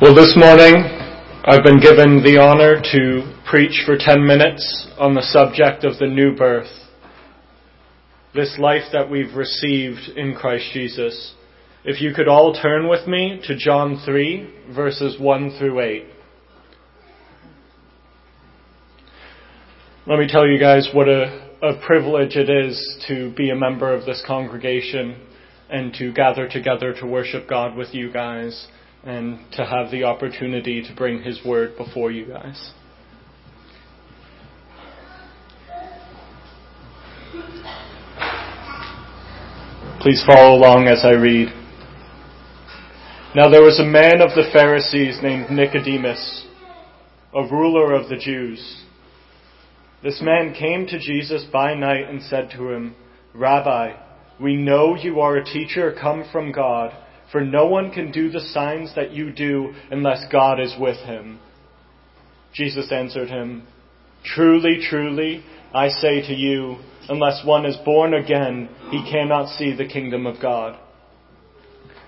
Well, this morning I've been given the honor to preach for 10 minutes on the subject of the new birth. This life that we've received in Christ Jesus. If you could all turn with me to John 3, verses 1 through 8. Let me tell you guys what a, a privilege it is to be a member of this congregation and to gather together to worship God with you guys and to have the opportunity to bring His Word before you guys. Please follow along as I read. Now there was a man of the Pharisees named Nicodemus, a ruler of the Jews. This man came to Jesus by night and said to him, Rabbi, we know you are a teacher come from God for no one can do the signs that you do unless God is with him. Jesus answered him, Truly, truly, I say to you, unless one is born again, he cannot see the kingdom of God.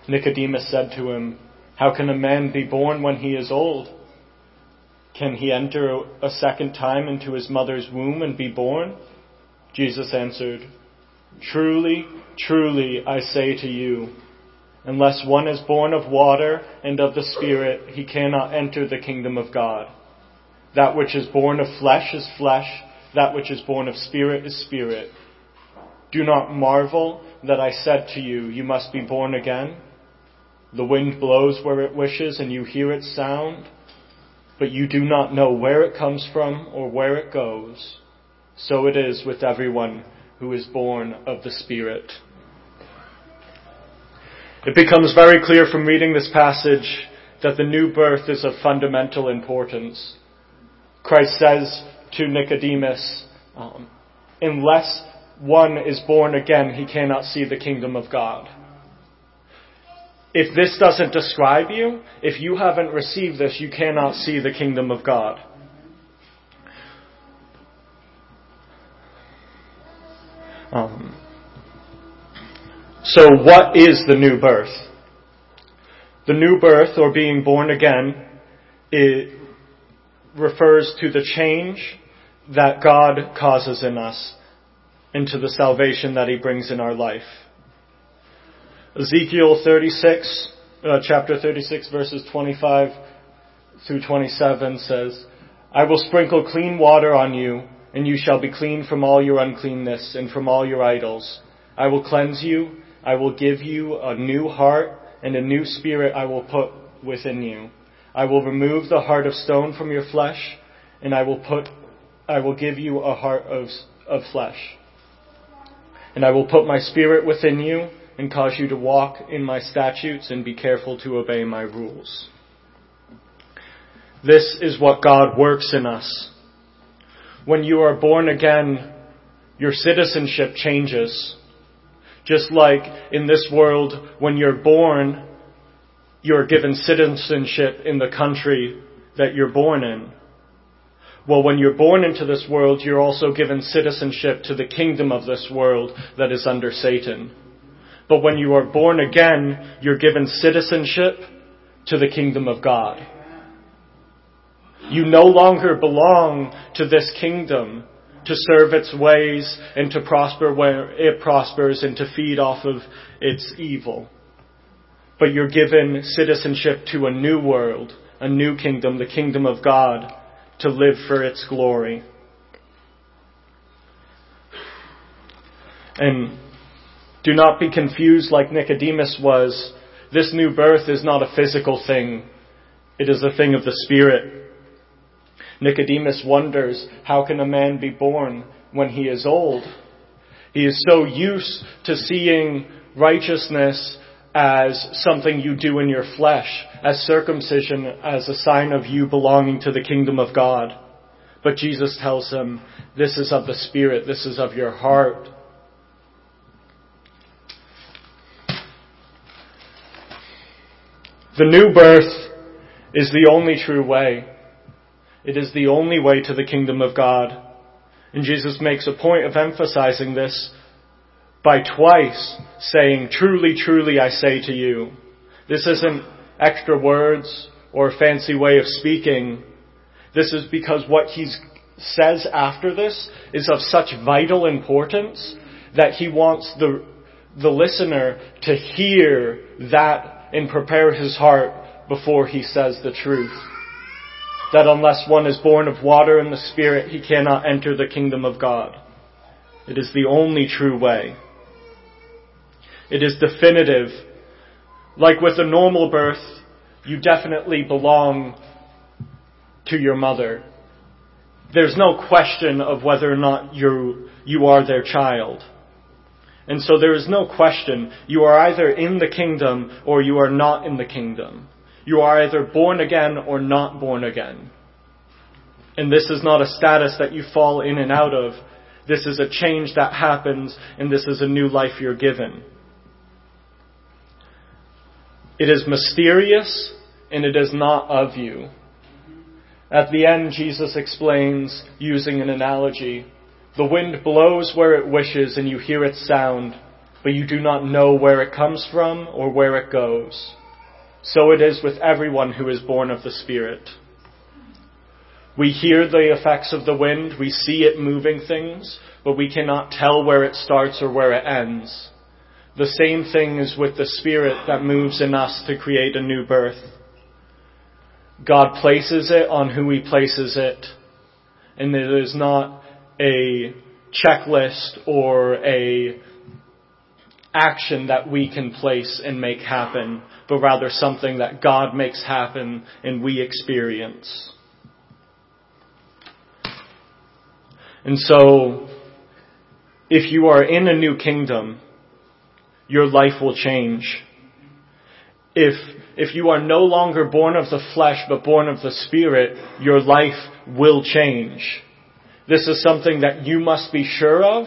Nicodemus said to him, How can a man be born when he is old? Can he enter a second time into his mother's womb and be born? Jesus answered, Truly, truly, I say to you, Unless one is born of water and of the Spirit, he cannot enter the kingdom of God. That which is born of flesh is flesh, that which is born of spirit is spirit. Do not marvel that I said to you, you must be born again. The wind blows where it wishes and you hear its sound, but you do not know where it comes from or where it goes. So it is with everyone who is born of the Spirit. It becomes very clear from reading this passage that the new birth is of fundamental importance. Christ says to Nicodemus, um, unless one is born again, he cannot see the kingdom of God. If this doesn't describe you, if you haven't received this, you cannot see the kingdom of God. Um, so, what is the new birth? The new birth, or being born again, it refers to the change that God causes in us into the salvation that He brings in our life. Ezekiel 36, uh, chapter 36, verses 25 through 27 says, I will sprinkle clean water on you, and you shall be clean from all your uncleanness and from all your idols. I will cleanse you I will give you a new heart, and a new spirit I will put within you. I will remove the heart of stone from your flesh, and I will put, I will give you a heart of, of flesh. And I will put my spirit within you, and cause you to walk in my statutes and be careful to obey my rules. This is what God works in us. When you are born again, your citizenship changes. Just like in this world, when you're born, you're given citizenship in the country that you're born in. Well, when you're born into this world, you're also given citizenship to the kingdom of this world that is under Satan. But when you are born again, you're given citizenship to the kingdom of God. You no longer belong to this kingdom to serve its ways and to prosper where it prospers and to feed off of its evil. But you're given citizenship to a new world, a new kingdom, the kingdom of God, to live for its glory. And do not be confused like Nicodemus was. This new birth is not a physical thing. It is a thing of the Spirit. Nicodemus wonders, how can a man be born when he is old? He is so used to seeing righteousness as something you do in your flesh, as circumcision as a sign of you belonging to the kingdom of God. But Jesus tells him, this is of the Spirit, this is of your heart. The new birth is the only true way. It is the only way to the kingdom of God. And Jesus makes a point of emphasizing this by twice saying, truly, truly, I say to you. This isn't extra words or a fancy way of speaking. This is because what he says after this is of such vital importance that he wants the, the listener to hear that and prepare his heart before he says the truth. That unless one is born of water and the Spirit, he cannot enter the kingdom of God. It is the only true way. It is definitive. Like with a normal birth, you definitely belong to your mother. There's no question of whether or not you you are their child. And so there is no question. You are either in the kingdom or you are not in the kingdom. You are either born again or not born again. And this is not a status that you fall in and out of. This is a change that happens and this is a new life you're given. It is mysterious and it is not of you. At the end, Jesus explains using an analogy. The wind blows where it wishes and you hear its sound, but you do not know where it comes from or where it goes. So it is with everyone who is born of the Spirit. We hear the effects of the wind, we see it moving things, but we cannot tell where it starts or where it ends. The same thing is with the Spirit that moves in us to create a new birth. God places it on who He places it, and it is not a checklist or a action that we can place and make happen, but rather something that God makes happen and we experience. And so, if you are in a new kingdom, your life will change. If, if you are no longer born of the flesh but born of the spirit, your life will change. This is something that you must be sure of,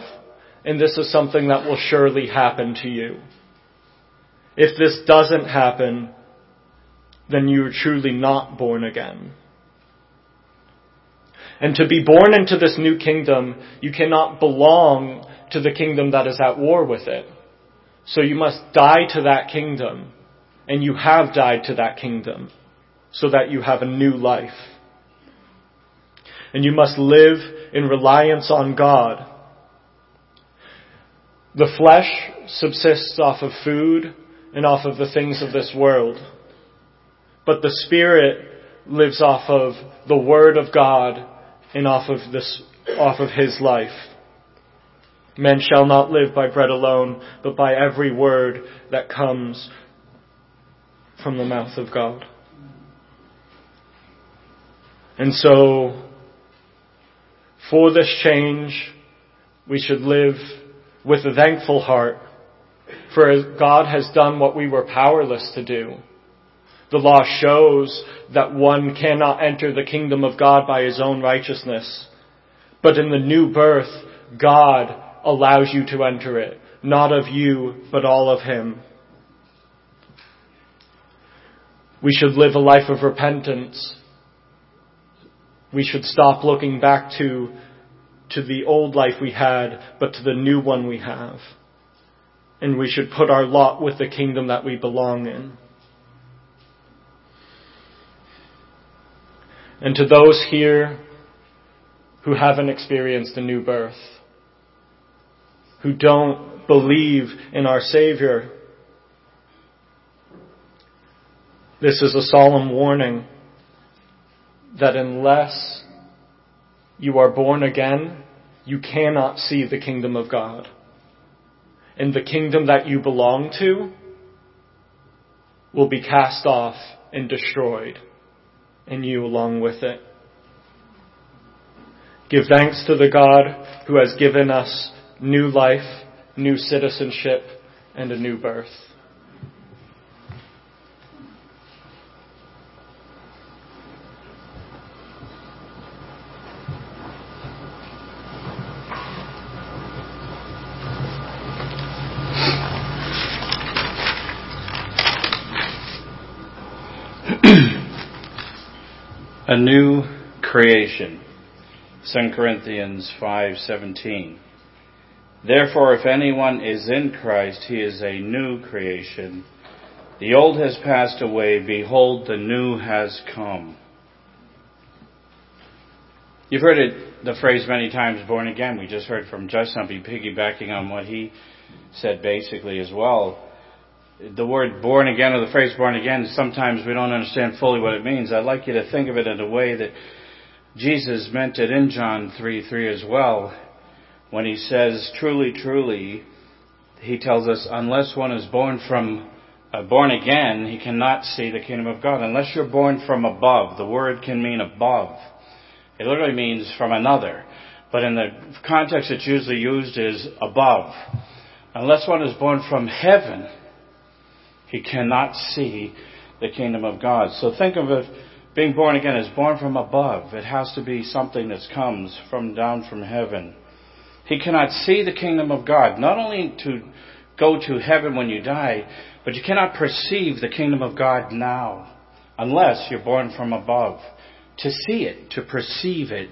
and this is something that will surely happen to you. If this doesn't happen, then you are truly not born again. And to be born into this new kingdom, you cannot belong to the kingdom that is at war with it. So you must die to that kingdom, and you have died to that kingdom, so that you have a new life. And you must live in reliance on God. The flesh subsists off of food and off of the things of this world. But the Spirit lives off of the Word of God and off of this, off of His life. Men shall not live by bread alone, but by every word that comes from the mouth of God. And so, for this change, we should live with a thankful heart, for God has done what we were powerless to do. The law shows that one cannot enter the kingdom of God by his own righteousness. But in the new birth, God allows you to enter it, not of you, but all of Him. We should live a life of repentance we should stop looking back to, to the old life we had, but to the new one we have. And we should put our lot with the kingdom that we belong in. And to those here who haven't experienced a new birth, who don't believe in our Savior, this is a solemn warning that unless you are born again, you cannot see the kingdom of God. And the kingdom that you belong to will be cast off and destroyed, and you along with it. Give thanks to the God who has given us new life, new citizenship, and a new birth. A new creation. 2 Corinthians 5:17. Therefore if anyone is in Christ, he is a new creation. The old has passed away. Behold, the new has come. You've heard it, the phrase many times, born again. We just heard from Justin. Be piggybacking on what he said basically as well. The word born again or the phrase born again, sometimes we don't understand fully what it means. I'd like you to think of it in a way that Jesus meant it in John 3 3 as well, when he says, Truly, truly, he tells us, unless one is born from uh, born again, he cannot see the kingdom of God. Unless you're born from above, the word can mean above. It literally means from another. But in the context it's usually used is above. Unless one is born from heaven, he cannot see the kingdom of God. So think of it being born again as born from above. It has to be something that comes from down from heaven. He cannot see the kingdom of God, not only to go to heaven when you die, but you cannot perceive the kingdom of God now unless you're born from above to see it, to perceive it.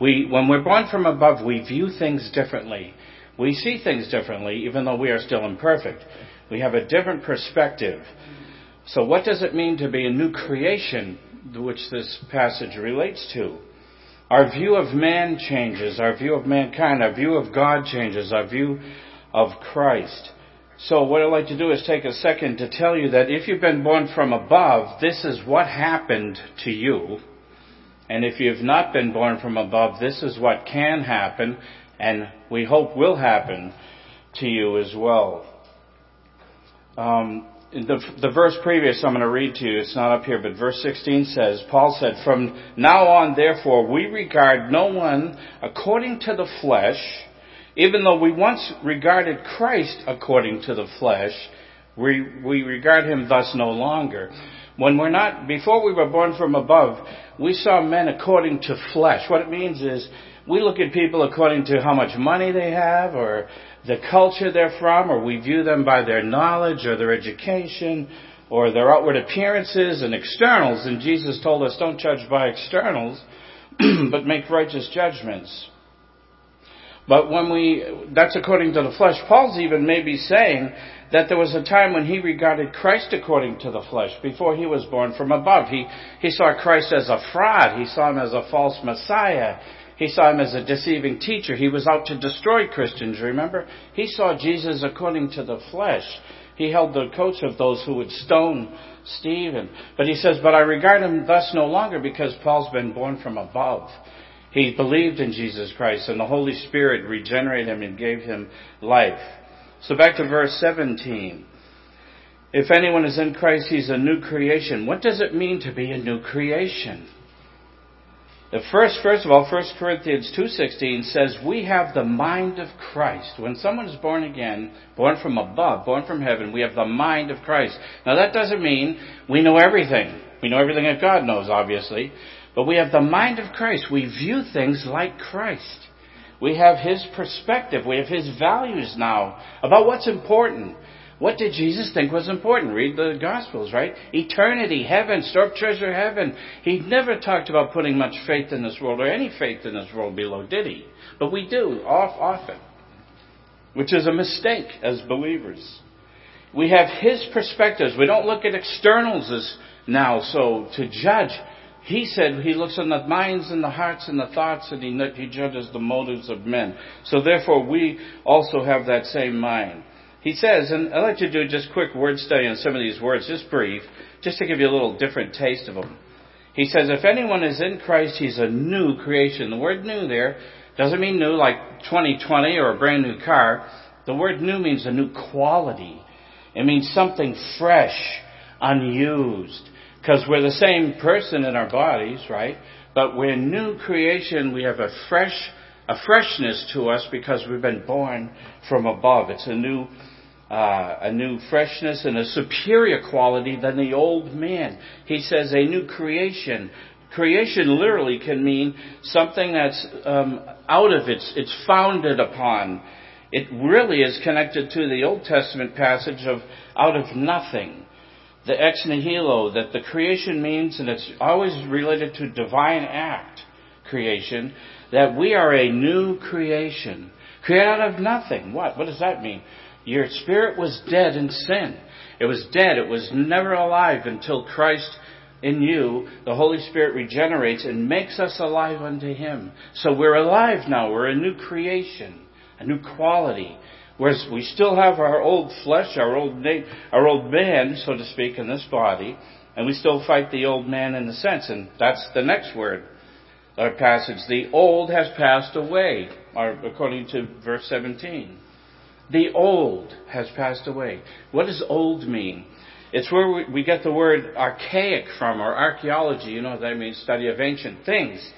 We, when we're born from above, we view things differently. We see things differently, even though we are still imperfect. We have a different perspective. So what does it mean to be a new creation, which this passage relates to? Our view of man changes, our view of mankind, our view of God changes, our view of Christ. So what I'd like to do is take a second to tell you that if you've been born from above, this is what happened to you and if you've not been born from above, this is what can happen, and we hope will happen to you as well. Um, the, the verse previous I'm going to read to you, it's not up here, but verse 16 says, Paul said, From now on, therefore, we regard no one according to the flesh, even though we once regarded Christ according to the flesh, we, we regard him thus no longer. When we're not, before we were born from above, we saw men according to flesh. What it means is we look at people according to how much money they have or the culture they're from, or we view them by their knowledge or their education or their outward appearances and externals. And Jesus told us don't judge by externals, but make righteous judgments. But when we, that's according to the flesh. Paul's even maybe saying that there was a time when he regarded Christ according to the flesh, before he was born from above. He, he saw Christ as a fraud. He saw him as a false Messiah. He saw him as a deceiving teacher. He was out to destroy Christians, remember? He saw Jesus according to the flesh. He held the coats of those who would stone Stephen. But he says, But I regard him thus no longer because Paul's been born from above. He believed in Jesus Christ and the Holy Spirit regenerated him and gave him life. So back to verse 17. If anyone is in Christ, he's a new creation. What does it mean to be a new creation? The first, first of all, 1 Corinthians 2.16 says, we have the mind of Christ. When someone is born again, born from above, born from heaven, we have the mind of Christ. Now that doesn't mean we know everything. We know everything that God knows, obviously. But we have the mind of Christ. We view things like Christ. We have His perspective. We have His values now about what's important. What did Jesus think was important? Read the Gospels, right? Eternity, heaven, store up treasure, heaven. He never talked about putting much faith in this world or any faith in this world below, did he? But we do, off, often. Which is a mistake as believers. We have His perspectives. We don't look at externals as now, so to judge he said he looks on the minds and the hearts and the thoughts and he, he judges the motives of men. So therefore we also have that same mind. He says, and I'd like to do just quick word study on some of these words, just brief, just to give you a little different taste of them. He says, if anyone is in Christ, he's a new creation. The word new there doesn't mean new like 2020 or a brand new car. The word new means a new quality. It means something fresh, unused. Because we're the same person in our bodies, right? But we're new creation. We have a fresh, a freshness to us because we've been born from above. It's a new, uh, a new freshness and a superior quality than the old man. He says a new creation. Creation literally can mean something that's um, out of its, it's founded upon. It really is connected to the Old Testament passage of out of nothing the ex nihilo, that the creation means, and it's always related to divine act creation, that we are a new creation. Created out of nothing. What? What does that mean? Your spirit was dead in sin. It was dead. It was never alive until Christ in you, the Holy Spirit regenerates and makes us alive unto Him. So we're alive now. We're a new creation, a new quality. Whereas we still have our old flesh, our old na- our old man, so to speak, in this body, and we still fight the old man in the sense, and that's the next word, our passage. The old has passed away, according to verse 17. The old has passed away. What does old mean? It's where we, we get the word archaic from, or archaeology. You know that means? Study of ancient things.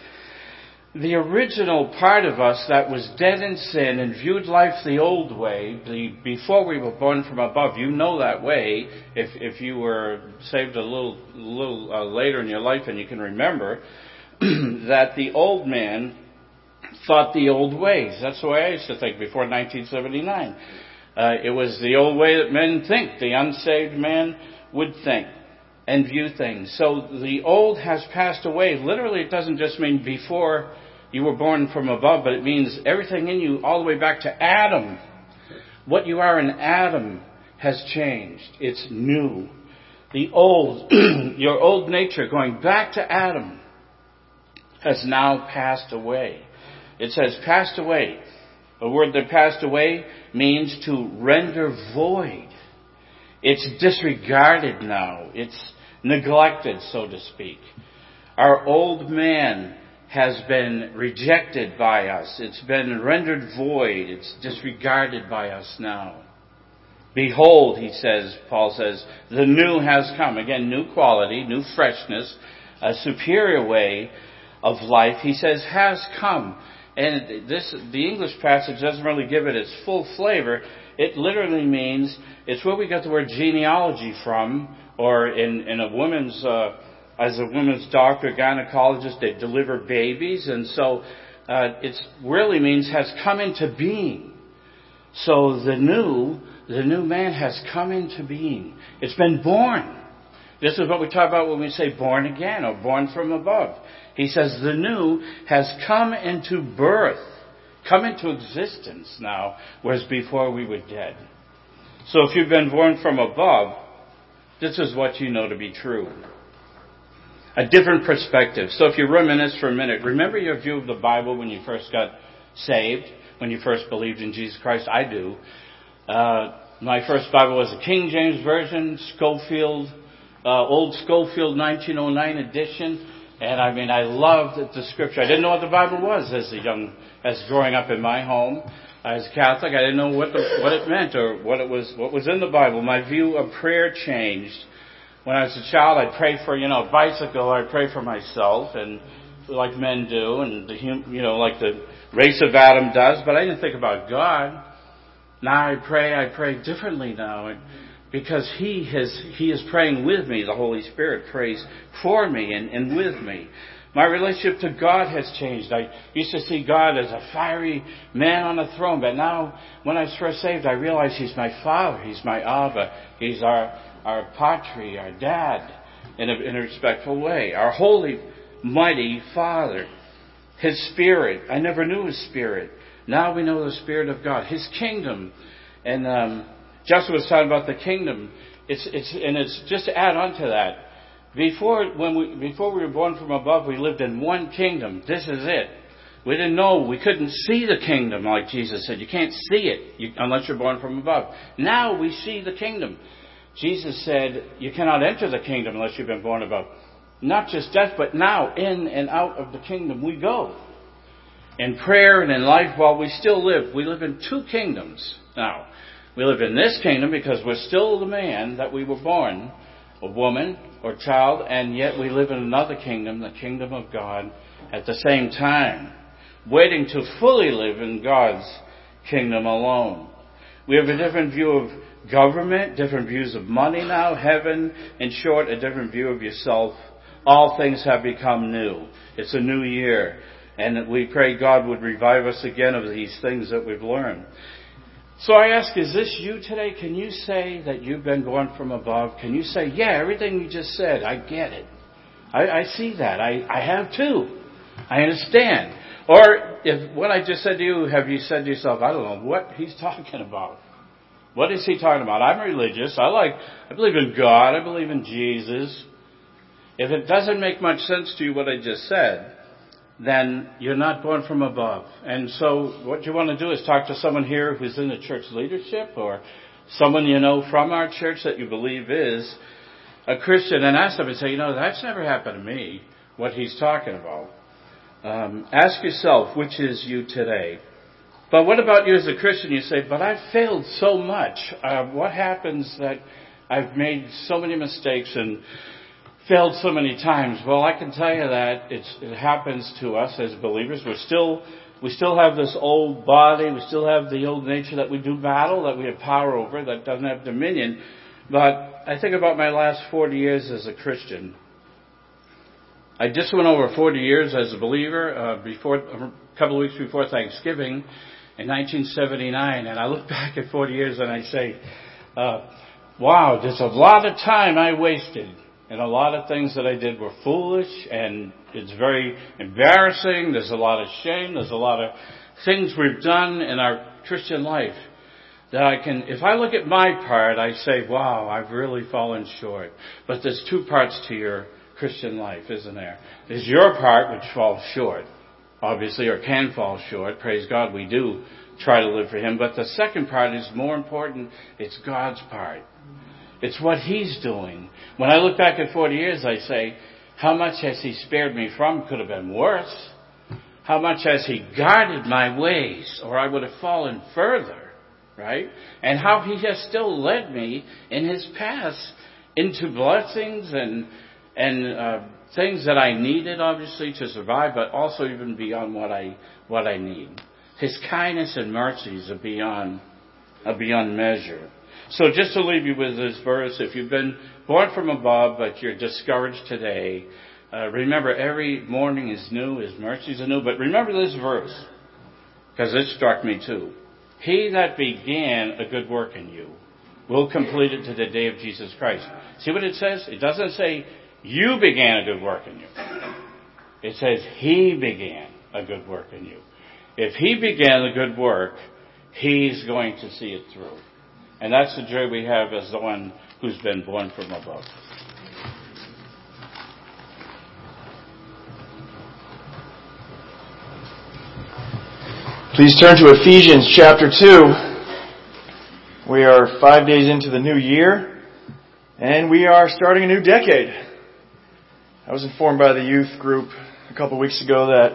The original part of us that was dead in sin and viewed life the old way, the, before we were born from above, you know that way. If, if you were saved a little, little uh, later in your life and you can remember, that the old man thought the old ways. That's the way I used to think before 1979. Uh, it was the old way that men think, the unsaved man would think and view things. So the old has passed away. Literally, it doesn't just mean before you were born from above, but it means everything in you all the way back to Adam. What you are in Adam has changed. It's new. The old, your old nature going back to Adam has now passed away. It says passed away. The word that passed away means to render void. It's disregarded now. It's neglected, so to speak. Our old man has been rejected by us. It's been rendered void. It's disregarded by us now. Behold, he says, Paul says, the new has come. Again, new quality, new freshness, a superior way of life. He says, has come. And this, the English passage doesn't really give it its full flavor. It literally means, it's where we got the word genealogy from, or in, in a woman's, uh, as a woman's doctor, gynecologist, they deliver babies, and so uh, it really means has come into being. So the new, the new man has come into being. It's been born. This is what we talk about when we say born again or born from above. He says the new has come into birth, come into existence now, whereas before we were dead. So if you've been born from above, this is what you know to be true. A different perspective. So if you reminisce for a minute, remember your view of the Bible when you first got saved, when you first believed in Jesus Christ? I do. Uh, my first Bible was a King James Version, Scofield, uh, old Scofield 1909 edition. And I mean, I loved the scripture. I didn't know what the Bible was as a young, as growing up in my home. As Catholic, I didn't know what the, what it meant or what it was, what was in the Bible. My view of prayer changed. When I was a child, I'd pray for, you know, a bicycle, I'd pray for myself and like men do and the, you know, like the race of Adam does, but I didn't think about God. Now I pray, I pray differently now. And, because he has he is praying with me the holy spirit prays for me and, and with me. My relationship to god has changed. I used to see god as a fiery man on a throne but now when i was first saved i realized he's my father he's my abba he's our our patri our dad in a, in a respectful way. Our holy mighty father. His spirit. I never knew his spirit. Now we know the spirit of god his kingdom. And um, Justin was talking about the kingdom. It's, it's, and it's just to add on to that. Before, when we, before we were born from above, we lived in one kingdom. This is it. We didn't know, we couldn't see the kingdom like Jesus said. You can't see it you, unless you're born from above. Now we see the kingdom. Jesus said, you cannot enter the kingdom unless you've been born above. Not just death, but now in and out of the kingdom we go. In prayer and in life while we still live, we live in two kingdoms now. We live in this kingdom because we're still the man that we were born, a woman or child, and yet we live in another kingdom, the kingdom of God, at the same time, waiting to fully live in God's kingdom alone. We have a different view of government, different views of money now, heaven, in short, a different view of yourself. All things have become new. It's a new year. And we pray God would revive us again of these things that we've learned. So I ask, is this you today? Can you say that you've been born from above? Can you say, yeah, everything you just said, I get it. I, I see that. I, I have too. I understand. Or if what I just said to you, have you said to yourself, I don't know what he's talking about. What is he talking about? I'm religious. I like, I believe in God. I believe in Jesus. If it doesn't make much sense to you what I just said, then you're not born from above. And so what you want to do is talk to someone here who's in the church leadership or someone you know from our church that you believe is a Christian and ask them and say, you know, that's never happened to me, what he's talking about. Um, ask yourself, which is you today? But what about you as a Christian? You say, but I've failed so much. Uh, what happens that I've made so many mistakes and failed so many times? Well, I can tell you that it's it happens to us as believers. We're still, we still have this old body. We still have the old nature that we do battle, that we have power over, that doesn't have dominion. But I think about my last 40 years as a Christian. I just went over 40 years as a believer uh, before a couple of weeks before Thanksgiving in 1979, and I look back at 40 years and I say, uh, "Wow, there's a lot of time I wasted, and a lot of things that I did were foolish, and it's very embarrassing. There's a lot of shame. There's a lot of things we've done in our Christian life." that I can, if I look at my part, I say, wow, I've really fallen short. But there's two parts to your Christian life, isn't there? There's your part, which falls short, obviously, or can fall short. Praise God, we do try to live for Him. But the second part is more important. It's God's part. It's what He's doing. When I look back at 40 years, I say, how much has He spared me from? Could have been worse. How much has He guarded my ways, or I would have fallen further right? And how He has still led me in His past into blessings and and uh, things that I needed, obviously, to survive, but also even beyond what I what I need. His kindness and mercies are beyond are beyond measure. So just to leave you with this verse, if you've been born from above but you're discouraged today, uh, remember every morning is new, His mercies are new. But remember this verse because it struck me too. He that began a good work in you will complete it to the day of Jesus Christ. See what it says? It doesn't say you began a good work in you. It says He began a good work in you. If He began a good work, He's going to see it through. And that's the joy we have as the one who's been born from above. Please turn to Ephesians chapter 2. We are five days into the new year, and we are starting a new decade. I was informed by the youth group a couple weeks ago that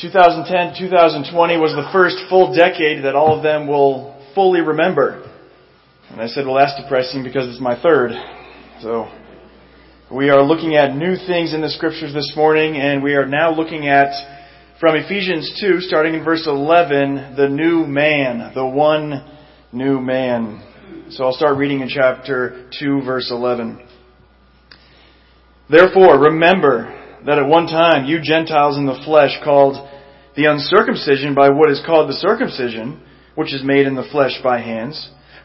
2010 2020 was the first full decade that all of them will fully remember. And I said, well, that's depressing because it's my third. So, we are looking at new things in the scriptures this morning, and we are now looking at from Ephesians 2, starting in verse 11, the new man, the one new man. So I'll start reading in chapter 2, verse 11. Therefore, remember that at one time you Gentiles in the flesh called the uncircumcision by what is called the circumcision, which is made in the flesh by hands.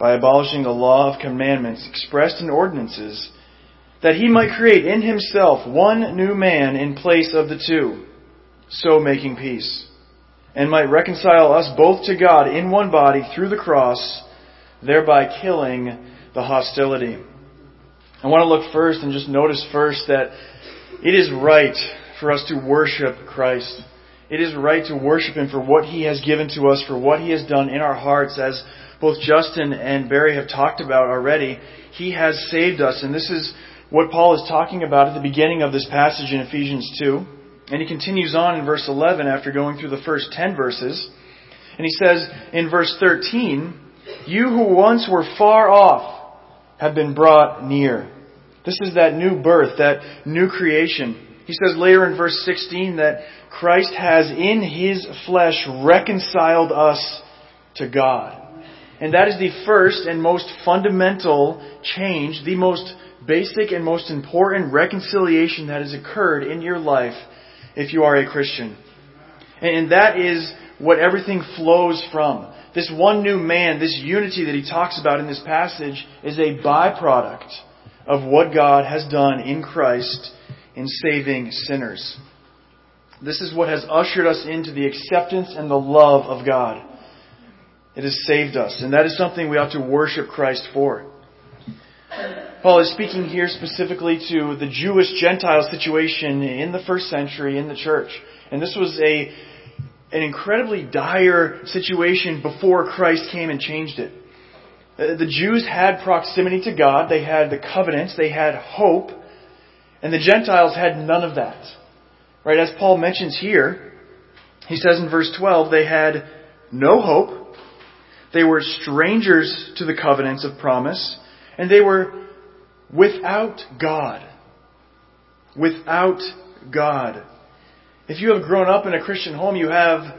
by abolishing the law of commandments expressed in ordinances, that he might create in himself one new man in place of the two, so making peace and might reconcile us both to God in one body through the cross, thereby killing the hostility. I want to look first and just notice first that it is right for us to worship Christ. It is right to worship Him for what He has given to us, for what He has done in our hearts, as both Justin and Barry have talked about already. He has saved us, and this is what Paul is talking about at the beginning of this passage in Ephesians 2. And he continues on in verse 11 after going through the first 10 verses. And he says in verse 13, You who once were far off have been brought near. This is that new birth, that new creation. He says later in verse 16 that Christ has in his flesh reconciled us to God. And that is the first and most fundamental change, the most basic and most important reconciliation that has occurred in your life if you are a Christian. And that is what everything flows from. This one new man, this unity that he talks about in this passage, is a byproduct of what God has done in Christ in saving sinners. This is what has ushered us into the acceptance and the love of God. It has saved us, and that is something we ought to worship Christ for. Paul is speaking here specifically to the Jewish Gentile situation in the first century in the church. And this was a, an incredibly dire situation before Christ came and changed it. Uh, the Jews had proximity to God, they had the covenants, they had hope, and the Gentiles had none of that. Right, as Paul mentions here, he says in verse 12, they had no hope, they were strangers to the covenants of promise, and they were without God. Without God. If you have grown up in a Christian home, you have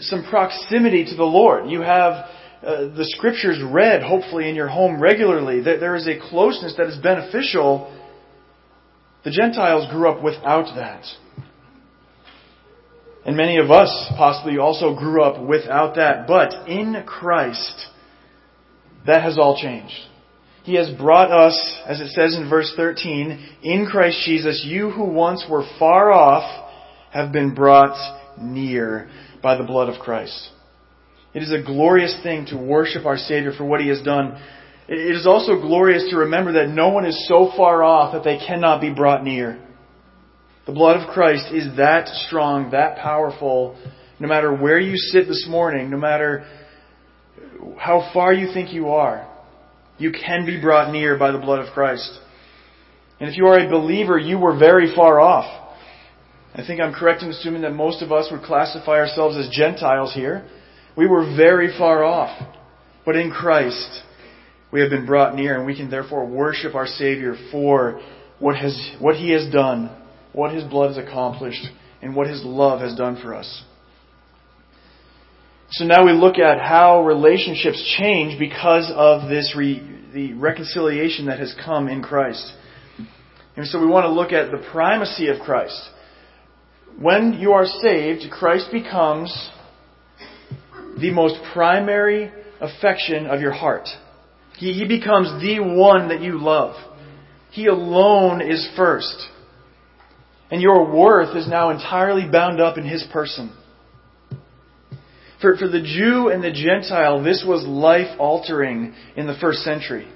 some proximity to the Lord. You have uh, the scriptures read, hopefully, in your home regularly. There is a closeness that is beneficial. The Gentiles grew up without that. And many of us possibly also grew up without that. But in Christ, that has all changed. He has brought us, as it says in verse 13, in Christ Jesus, you who once were far off have been brought near by the blood of Christ. It is a glorious thing to worship our Savior for what He has done. It is also glorious to remember that no one is so far off that they cannot be brought near. The blood of Christ is that strong, that powerful, no matter where you sit this morning, no matter how far you think you are, you can be brought near by the blood of Christ. And if you are a believer, you were very far off. I think I'm correct in assuming that most of us would classify ourselves as Gentiles here. We were very far off. But in Christ, we have been brought near, and we can therefore worship our Savior for what, has, what He has done what His blood has accomplished, and what His love has done for us. So now we look at how relationships change because of this re, the reconciliation that has come in Christ. And so we want to look at the primacy of Christ. When you are saved, Christ becomes the most primary affection of your heart. He, he becomes the one that you love. He alone is first. And your worth is now entirely bound up in His person. For, for the Jew and the Gentile, this was life altering in the first century.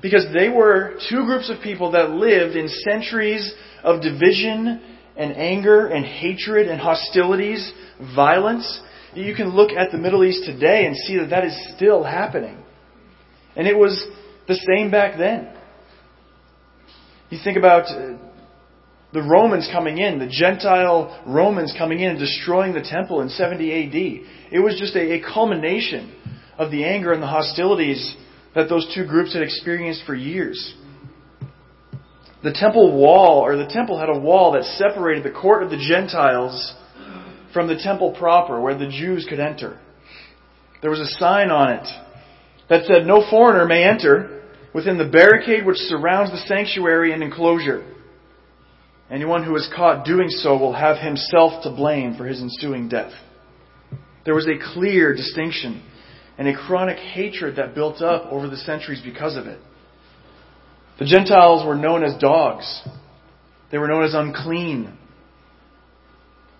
Because they were two groups of people that lived in centuries of division and anger and hatred and hostilities, violence. You can look at the Middle East today and see that that is still happening. And it was the same back then. You think about uh, the Romans coming in, the Gentile Romans coming in and destroying the temple in 70 AD. It was just a, a culmination of the anger and the hostilities that those two groups had experienced for years. The temple wall, or the temple had a wall that separated the court of the Gentiles from the temple proper, where the Jews could enter. There was a sign on it that said, No foreigner may enter within the barricade which surrounds the sanctuary and enclosure. Anyone who is caught doing so will have himself to blame for his ensuing death. There was a clear distinction and a chronic hatred that built up over the centuries because of it. The Gentiles were known as dogs. They were known as unclean.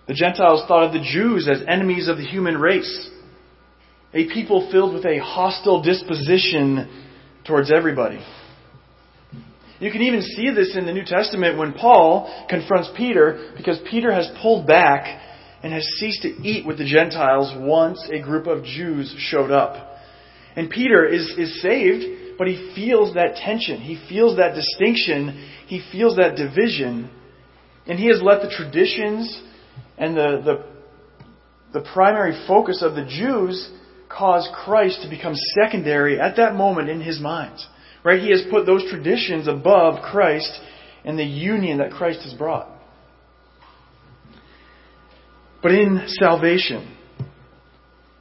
The Gentiles thought of the Jews as enemies of the human race, a people filled with a hostile disposition towards everybody. You can even see this in the New Testament when Paul confronts Peter because Peter has pulled back and has ceased to eat with the Gentiles once a group of Jews showed up. And Peter is, is saved, but he feels that tension. He feels that distinction. He feels that division. And he has let the traditions and the, the, the primary focus of the Jews cause Christ to become secondary at that moment in his mind. Right? He has put those traditions above Christ and the union that Christ has brought. But in salvation,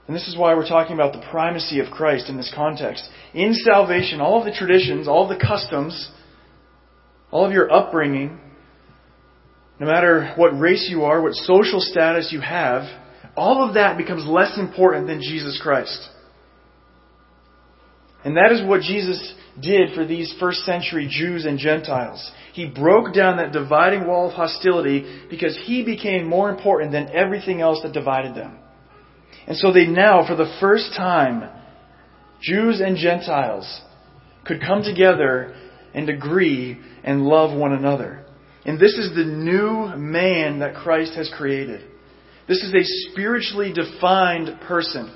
And this is why we're talking about the primacy of Christ in this context. In salvation, all of the traditions, all of the customs, all of your upbringing, no matter what race you are, what social status you have, all of that becomes less important than Jesus Christ. And that is what Jesus did for these first century Jews and Gentiles. He broke down that dividing wall of hostility because he became more important than everything else that divided them. And so they now, for the first time, Jews and Gentiles could come together and agree and love one another. And this is the new man that Christ has created. This is a spiritually defined person.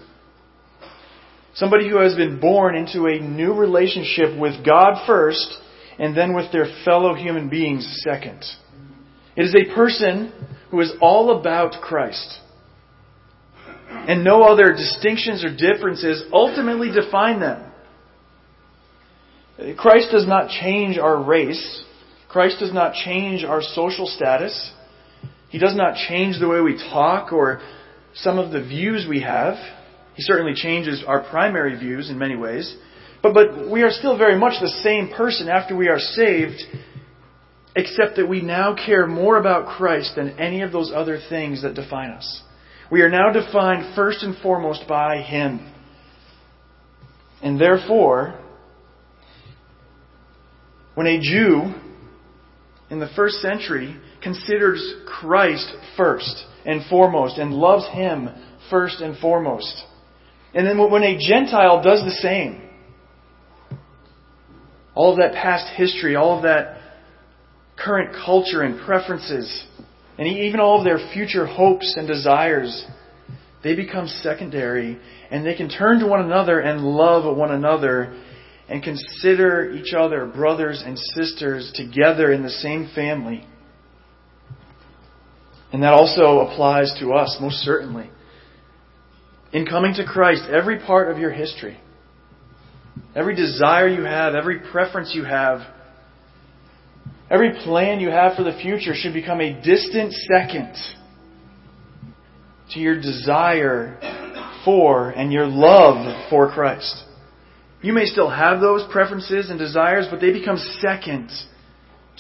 Somebody who has been born into a new relationship with God first and then with their fellow human beings second. It is a person who is all about Christ. And no other distinctions or differences ultimately define them. Christ does not change our race. Christ does not change our social status. He does not change the way we talk or some of the views we have. He certainly changes our primary views in many ways. But, but we are still very much the same person after we are saved, except that we now care more about Christ than any of those other things that define us. We are now defined first and foremost by Him. And therefore, when a Jew in the first century considers Christ first and foremost and loves Him first and foremost, and then when a Gentile does the same, all of that past history, all of that current culture and preferences, and even all of their future hopes and desires, they become secondary and they can turn to one another and love one another and consider each other brothers and sisters together in the same family. And that also applies to us, most certainly. In coming to Christ, every part of your history, every desire you have, every preference you have, every plan you have for the future should become a distant second to your desire for and your love for Christ. You may still have those preferences and desires, but they become second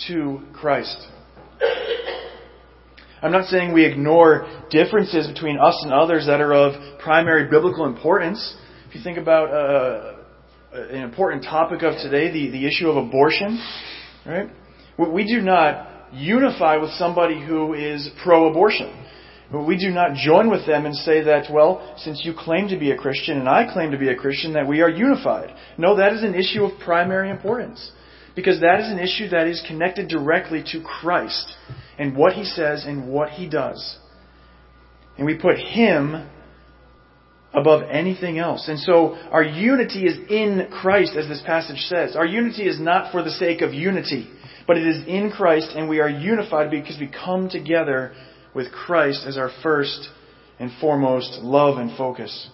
to Christ. I'm not saying we ignore differences between us and others that are of primary biblical importance. If you think about uh, an important topic of today, the, the issue of abortion, right? We do not unify with somebody who is pro abortion. We do not join with them and say that, well, since you claim to be a Christian and I claim to be a Christian, that we are unified. No, that is an issue of primary importance. Because that is an issue that is connected directly to Christ and what He says and what He does. And we put Him above anything else. And so our unity is in Christ, as this passage says. Our unity is not for the sake of unity, but it is in Christ, and we are unified because we come together with Christ as our first and foremost love and focus.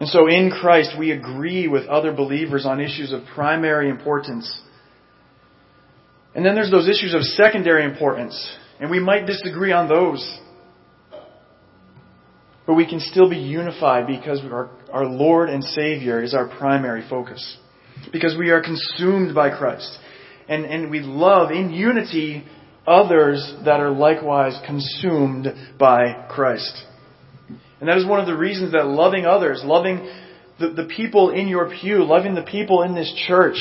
And so in Christ, we agree with other believers on issues of primary importance. And then there's those issues of secondary importance, and we might disagree on those. But we can still be unified because our, our Lord and Savior is our primary focus. Because we are consumed by Christ. And, and we love in unity others that are likewise consumed by Christ. And that is one of the reasons that loving others, loving the, the people in your pew, loving the people in this church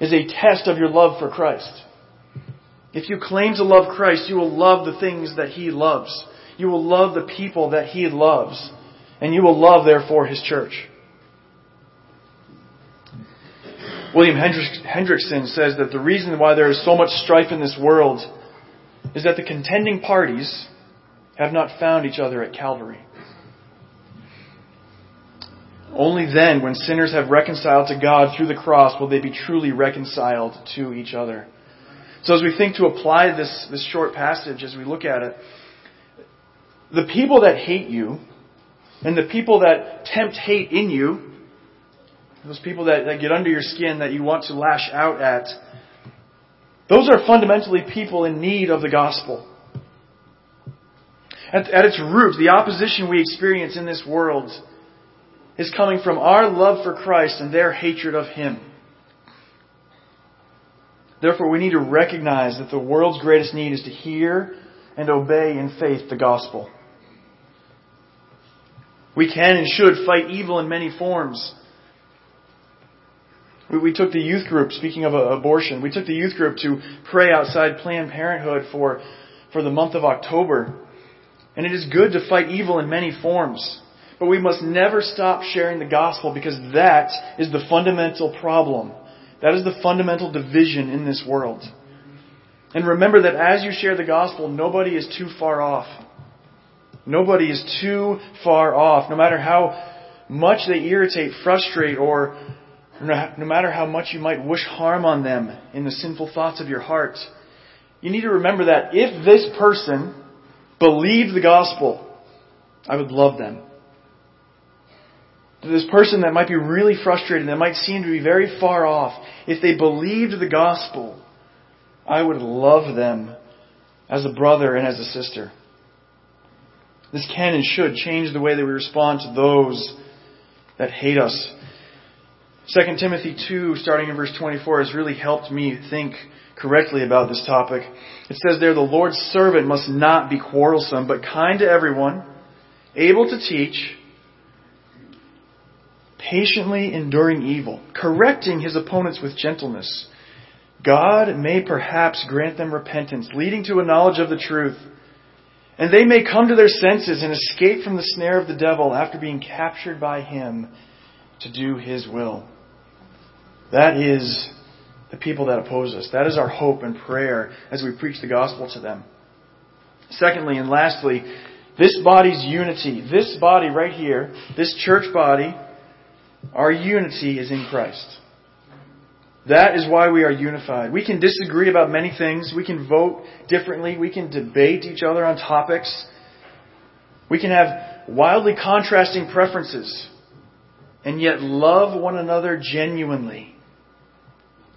is a test of your love for Christ. If you claim to love Christ, you will love the things that He loves. You will love the people that He loves. And you will love, therefore, His church. William Hendriksen says that the reason why there is so much strife in this world is that the contending parties have not found each other at Calvary. Only then, when sinners have reconciled to God through the cross, will they be truly reconciled to each other. So as we think to apply this, this short passage, as we look at it, the people that hate you, and the people that tempt hate in you, those people that, that get under your skin that you want to lash out at, those are fundamentally people in need of the gospel. At, at its root, the opposition we experience in this world is coming from our love for Christ and their hatred of Him. Therefore, we need to recognize that the world's greatest need is to hear and obey in faith the gospel. We can and should fight evil in many forms. We, we took the youth group, speaking of abortion, we took the youth group to pray outside Planned Parenthood for, for the month of October. And it is good to fight evil in many forms. But we must never stop sharing the gospel because that is the fundamental problem. That is the fundamental division in this world. And remember that as you share the gospel, nobody is too far off. Nobody is too far off. No matter how much they irritate, frustrate, or no matter how much you might wish harm on them in the sinful thoughts of your heart, you need to remember that if this person believed the gospel, I would love them. This person that might be really frustrated, that might seem to be very far off, if they believed the gospel, I would love them as a brother and as a sister. This can and should change the way that we respond to those that hate us. 2 Timothy 2, starting in verse 24, has really helped me think correctly about this topic. It says there, the Lord's servant must not be quarrelsome, but kind to everyone, able to teach, patiently enduring evil, correcting his opponents with gentleness. God may perhaps grant them repentance, leading to a knowledge of the truth and they may come to their senses and escape from the snare of the devil after being captured by him to do his will. That is the people that oppose us. That is our hope and prayer as we preach the gospel to them. Secondly and lastly, this body's unity, this body right here, this church body, our unity is in Christ. That is why we are unified. We can disagree about many things. We can vote differently. We can debate each other on topics. We can have wildly contrasting preferences and yet love one another genuinely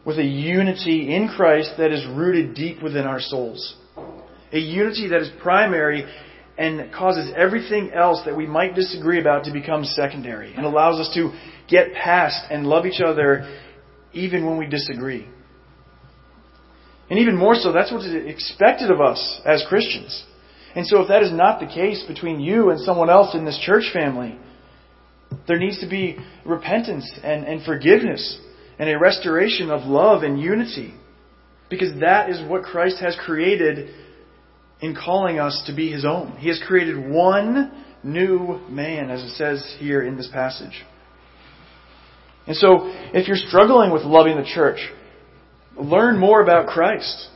with a unity in Christ that is rooted deep within our souls. A unity that is primary and causes everything else that we might disagree about to become secondary and allows us to get past and love each other even when we disagree. And even more so, that's what is expected of us as Christians. And so if that is not the case between you and someone else in this church family, there needs to be repentance and, and forgiveness and a restoration of love and unity. Because that is what Christ has created in calling us to be His own. He has created one new man, as it says here in this passage. And so, if you're struggling with loving the church, learn more about Christ.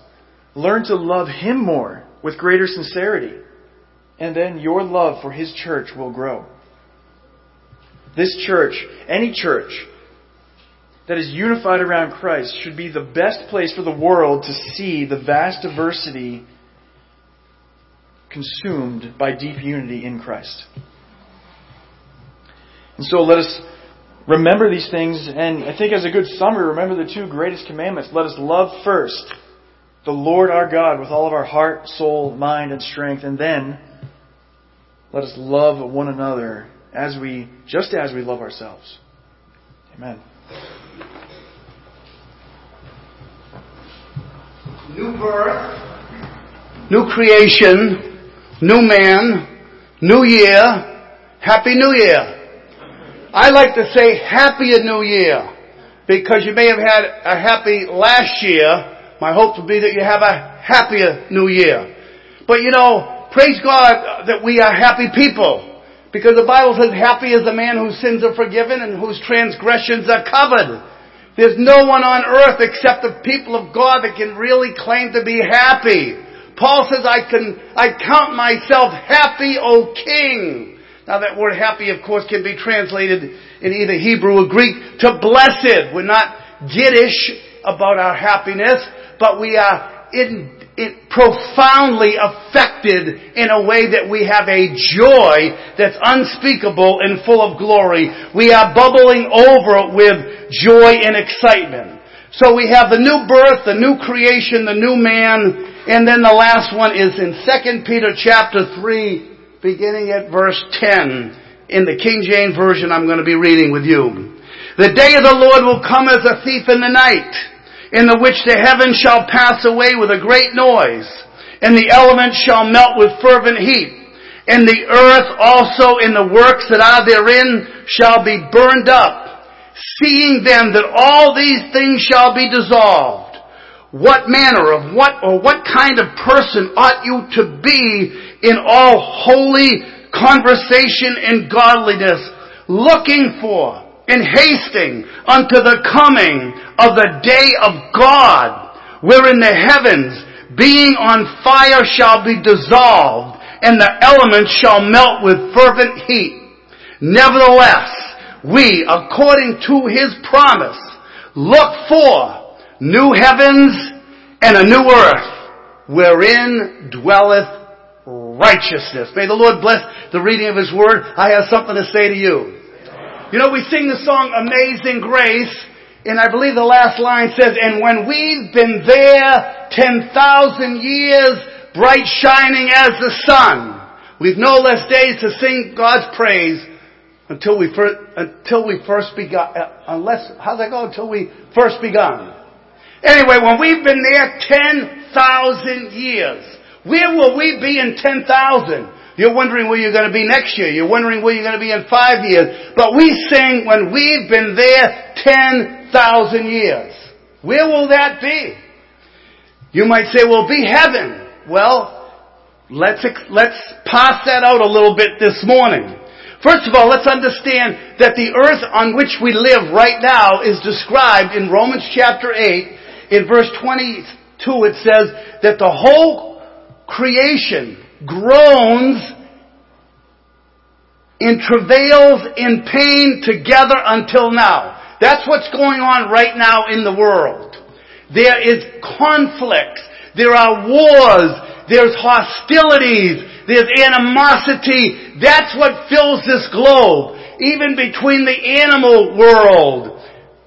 Learn to love Him more with greater sincerity. And then your love for His church will grow. This church, any church that is unified around Christ, should be the best place for the world to see the vast diversity consumed by deep unity in Christ. And so let us remember these things, and I think as a good summary, remember the two greatest commandments. Let us love first the Lord our God with all of our heart, soul, mind, and strength, and then let us love one another as we, just as we love ourselves. Amen. New birth, new creation, new man, new year, happy new year. I like to say happy new year because you may have had a happy last year. My hope would be that you have a happier new year. But you know, praise God that we are happy people. Because the Bible says happy is the man whose sins are forgiven and whose transgressions are covered. There's no one on earth except the people of God that can really claim to be happy. Paul says, I can, I count myself happy, O King. Now that word happy, of course, can be translated in either Hebrew or Greek to blessed. We're not giddish about our happiness, but we are in, in, profoundly affected in a way that we have a joy that's unspeakable and full of glory. We are bubbling over with joy and excitement. So we have the new birth, the new creation, the new man, and then the last one is in 2 Peter chapter 3, beginning at verse 10 in the King James Version I'm going to be reading with you. The day of the Lord will come as a thief in the night, in the which the heavens shall pass away with a great noise, and the elements shall melt with fervent heat, and the earth also in the works that are therein shall be burned up, seeing then that all these things shall be dissolved what manner of what or what kind of person ought you to be in all holy conversation and godliness, looking for and hasting unto the coming of the day of God, wherein the heavens, being on fire, shall be dissolved, and the elements shall melt with fervent heat. Nevertheless, we, according to his promise, look for new heavens and a new earth wherein dwelleth righteousness. May the Lord bless the reading of His Word. I have something to say to you. You know, we sing the song Amazing Grace, and I believe the last line says, and when we've been there 10,000 years, bright shining as the sun, we've no less days to sing God's praise until we first, until we first begun, uh, unless, how's that go? Until we first begun. Anyway, when we've been there 10,000 years, where will we be in 10,000? You're wondering where you're going to be next year. You're wondering where you're going to be in five years. But we sing when we've been there 10,000 years. Where will that be? You might say, well, be heaven. Well, let's, let's pass that out a little bit this morning. First of all, let's understand that the earth on which we live right now is described in Romans chapter 8 in verse 22 it says that the whole creation groans in travails in pain together until now. That's what's going on right now in the world. There is conflicts. There are wars. There's hostilities. There's animosity. That's what fills this globe. Even between the animal world.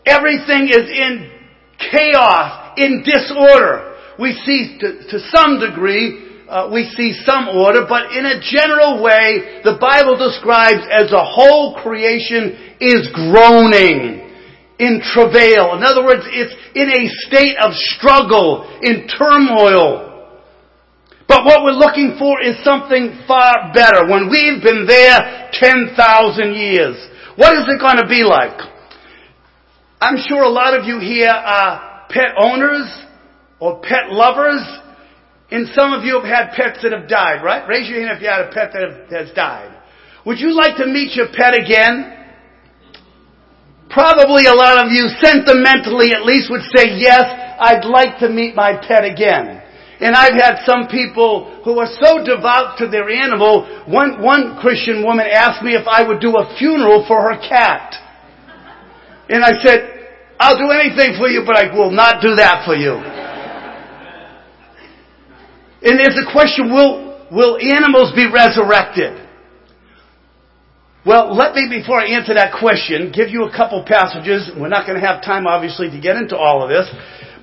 Everything is in chaos, in disorder. We see, to, to some degree, uh, we see some order, but in a general way, the Bible describes as a whole creation is groaning in travail. In other words, it's in a state of struggle, in turmoil. But what we're looking for is something far better. When we've been there 10,000 years, what is it going to be like? I'm sure a lot of you here are pet owners or pet lovers, and some of you have had pets that have died, right? Raise your hand if you had a pet that have, has died. Would you like to meet your pet again? Probably a lot of you sentimentally at least would say, yes, I'd like to meet my pet again. And I've had some people who are so devout to their animal. One, one Christian woman asked me if I would do a funeral for her cat. And I said, I'll do anything for you, but I will not do that for you. And there's a question, will, will animals be resurrected? Well, let me, before I answer that question, give you a couple passages. We're not going to have time, obviously, to get into all of this.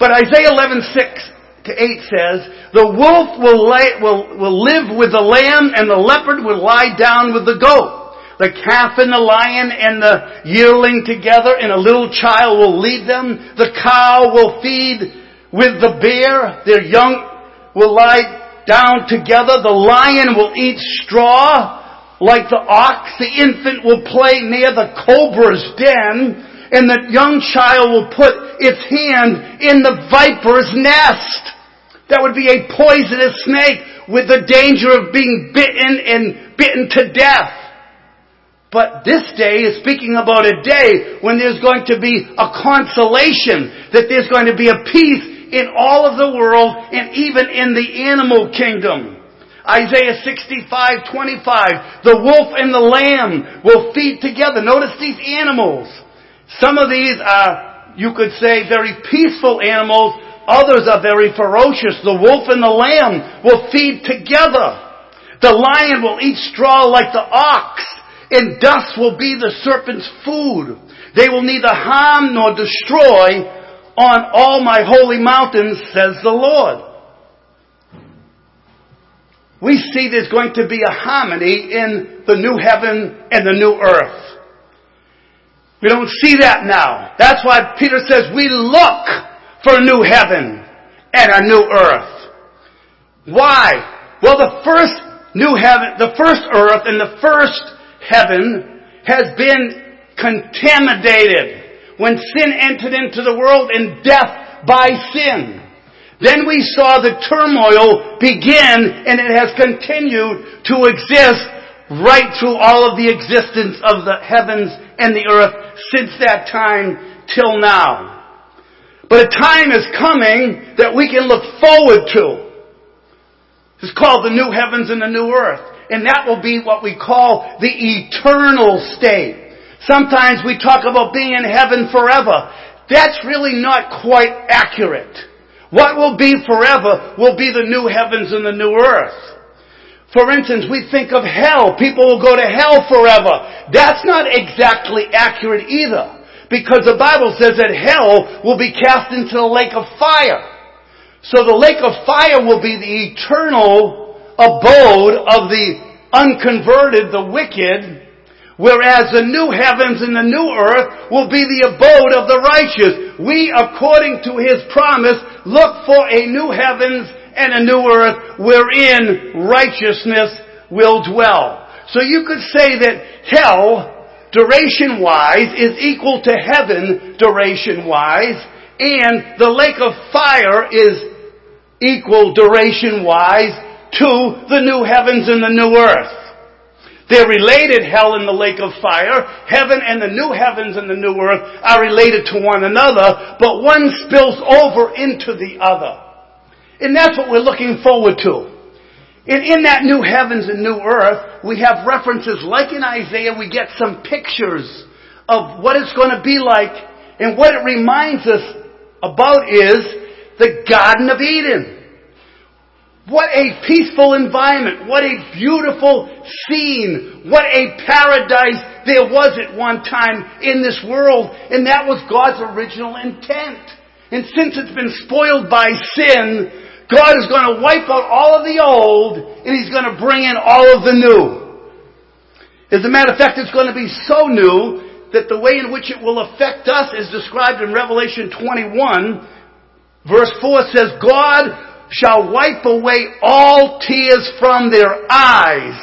But Isaiah 11, 6 to 8 says, The wolf will, lay, will, will live with the lamb, and the leopard will lie down with the goat the calf and the lion and the yearling together and a little child will lead them. The cow will feed with the bear. Their young will lie down together. The lion will eat straw like the ox. The infant will play near the cobra's den. And the young child will put its hand in the viper's nest. That would be a poisonous snake with the danger of being bitten and bitten to death. But this day is speaking about a day when there's going to be a consolation, that there's going to be a peace in all of the world and even in the animal kingdom. Isaiah 65, 25, the wolf and the lamb will feed together. Notice these animals. Some of these are, you could say, very peaceful animals. Others are very ferocious. The wolf and the lamb will feed together. The lion will eat straw like the ox and dust will be the serpent's food. They will neither harm nor destroy on all my holy mountains, says the Lord. we see there's going to be a harmony in the new heaven and the new earth. We don't see that now. That's why Peter says we look for a new heaven and a new earth. Why? Well, the first new heaven, the first earth and the first heaven has been contaminated when sin entered into the world and death by sin. Then we saw the turmoil begin and it has continued to exist right through all of the existence of the heavens and the earth since that time till now. But a time is coming that we can look forward to. It's called the new heavens and the new earth. And that will be what we call the eternal state. Sometimes we talk about being in heaven forever. That's really not quite accurate. What will be forever will be the new heavens and the new earth. For instance, we think of hell. People will go to hell forever. That's not exactly accurate either. Because the Bible says that hell will be cast into the lake of fire. So the lake of fire will be the eternal abode of the unconverted, the wicked, whereas the new heavens and the new earth will be the abode of the righteous. We, according to His promise, look for a new heavens and a new earth wherein righteousness will dwell. So you could say that hell, duration wise, is equal to heaven, duration wise, and the lake of fire is equal duration wise to the new heavens and the new earth. They're related, hell and the lake of fire. Heaven and the new heavens and the new earth are related to one another, but one spills over into the other. And that's what we're looking forward to. And in that new heavens and new earth, we have references like in Isaiah, we get some pictures of what it's going to be like. And what it reminds us about is the Garden of Eden. What a peaceful environment. What a beautiful scene. What a paradise there was at one time in this world. And that was God's original intent. And since it's been spoiled by sin, God is going to wipe out all of the old and He's going to bring in all of the new. As a matter of fact, it's going to be so new that the way in which it will affect us is described in Revelation 21 Verse 4 says, God shall wipe away all tears from their eyes.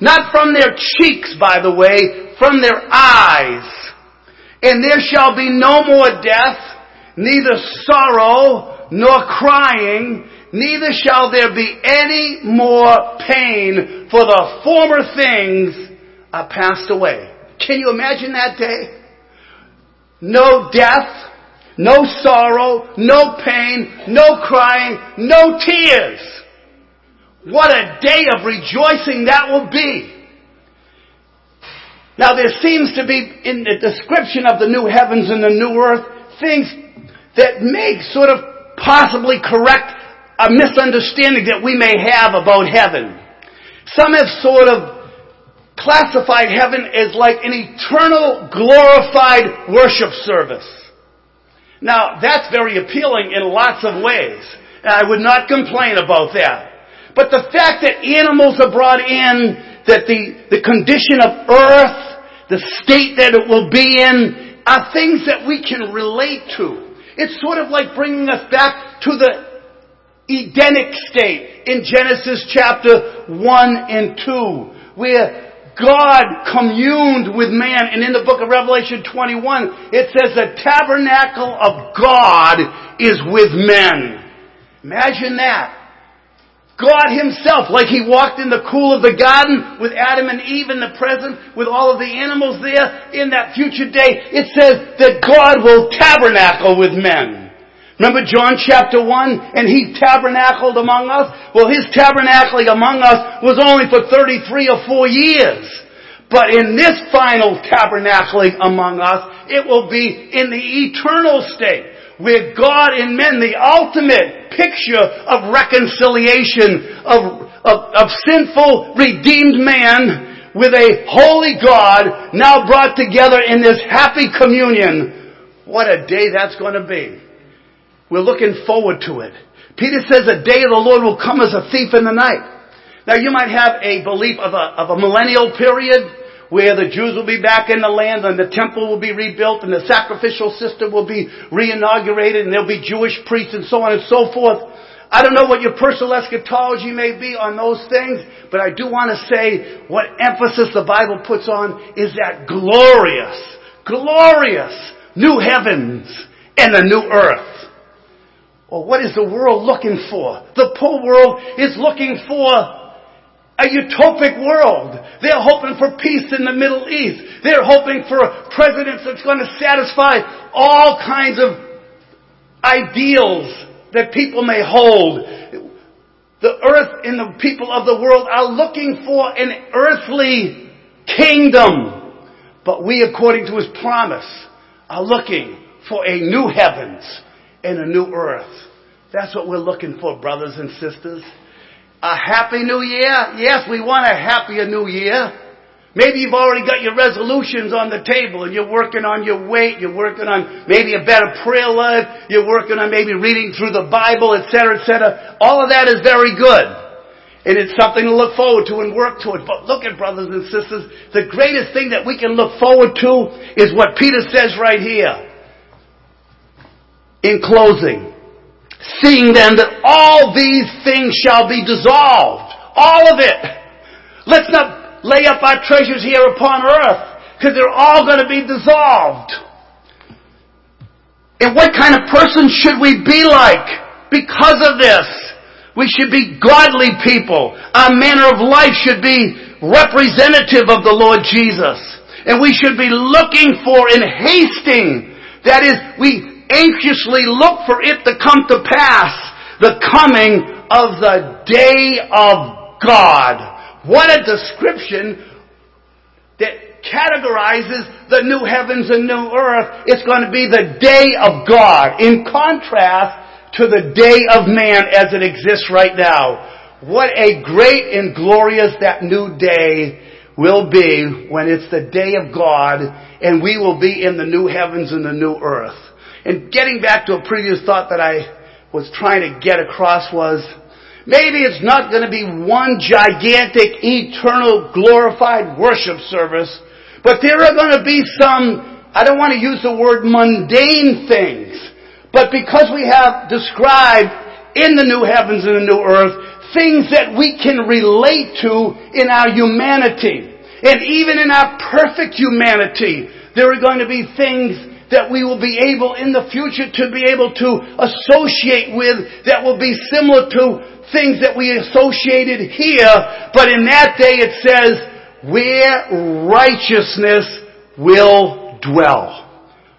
Not from their cheeks, by the way, from their eyes. And there shall be no more death, neither sorrow, nor crying, neither shall there be any more pain, for the former things are passed away. Can you imagine that day? No death, no sorrow, no pain, no crying, no tears. What a day of rejoicing that will be. Now there seems to be in the description of the new heavens and the new earth things that may sort of possibly correct a misunderstanding that we may have about heaven. Some have sort of classified heaven as like an eternal glorified worship service. Now, that's very appealing in lots of ways. And I would not complain about that. But the fact that animals are brought in, that the, the condition of earth, the state that it will be in, are things that we can relate to. It's sort of like bringing us back to the Edenic state in Genesis chapter 1 and 2, where God communed with man. And in the book of Revelation 21, it says the tabernacle of God is with men. Imagine that. God himself, like he walked in the cool of the garden with Adam and Eve in the present, with all of the animals there in that future day, it says that God will tabernacle with men. Remember John chapter 1? And he tabernacled among us? Well, his tabernacling among us was only for 33 or 4 years. But in this final tabernacling among us, it will be in the eternal state, where God and men, the ultimate picture of reconciliation, of, of, of sinful, redeemed man, with a holy God now brought together in this happy communion. What a day that's going to be. We're looking forward to it. Peter says the day of the Lord will come as a thief in the night. Now you might have a belief of a, of a millennial period where the Jews will be back in the land and the temple will be rebuilt and the sacrificial system will be reinaugurated and there'll be Jewish priests and so on and so forth. I don't know what your personal eschatology may be on those things, but I do want to say what emphasis the Bible puts on is that glorious, glorious new heavens and a new earth. What is the world looking for? The poor world is looking for a utopic world. They're hoping for peace in the Middle East. They're hoping for a president that's going to satisfy all kinds of ideals that people may hold. The earth and the people of the world are looking for an earthly kingdom. But we, according to his promise, are looking for a new heavens and a new earth. That's what we're looking for, brothers and sisters. A happy new year? Yes, we want a happier new year. Maybe you've already got your resolutions on the table and you're working on your weight, you're working on maybe a better prayer life, you're working on maybe reading through the Bible, etc., etc. All of that is very good. And it's something to look forward to and work towards. But look at brothers and sisters, the greatest thing that we can look forward to is what Peter says right here. In closing, seeing then that all these things shall be dissolved. All of it. Let's not lay up our treasures here upon earth, because they're all going to be dissolved. And what kind of person should we be like because of this? We should be godly people. Our manner of life should be representative of the Lord Jesus. And we should be looking for and hasting. That is, we anxiously look for it to come to pass. The coming of the day of God. What a description that categorizes the new heavens and new earth. It's going to be the day of God in contrast to the day of man as it exists right now. What a great and glorious that new day will be when it's the day of God and we will be in the new heavens and the new earth. And getting back to a previous thought that I was trying to get across was, maybe it's not going to be one gigantic, eternal, glorified worship service, but there are going to be some, I don't want to use the word mundane things, but because we have described in the new heavens and the new earth, things that we can relate to in our humanity. And even in our perfect humanity, there are going to be things that we will be able in the future to be able to associate with that will be similar to things that we associated here. But in that day it says, where righteousness will dwell.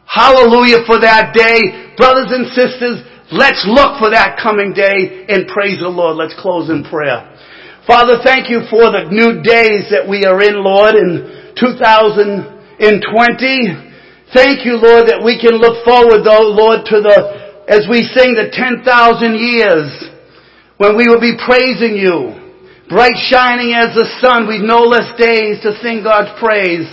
Hallelujah for that day. Brothers and sisters, let's look for that coming day and praise the Lord. Let's close in prayer. Father, thank you for the new days that we are in, Lord, in 2020. Thank you, Lord, that we can look forward, though, Lord, to the, as we sing the 10,000 years, when we will be praising you, bright shining as the sun, we've no less days to sing God's praise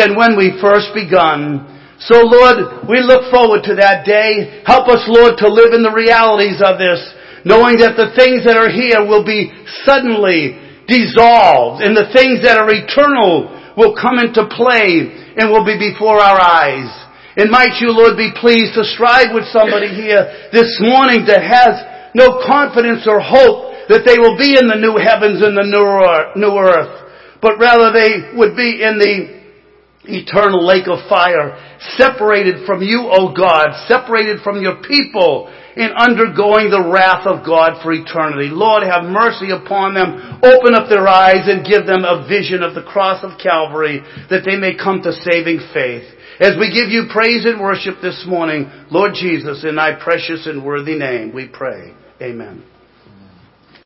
than when we first begun. So Lord, we look forward to that day. Help us, Lord, to live in the realities of this, knowing that the things that are here will be suddenly dissolved and the things that are eternal will come into play and will be before our eyes. And might you, Lord, be pleased to strive with somebody here this morning that has no confidence or hope that they will be in the new heavens and the new earth, but rather they would be in the eternal lake of fire, separated from you, O God, separated from your people, in undergoing the wrath of God for eternity. Lord, have mercy upon them. Open up their eyes and give them a vision of the cross of Calvary that they may come to saving faith. As we give you praise and worship this morning, Lord Jesus, in thy precious and worthy name, we pray. Amen.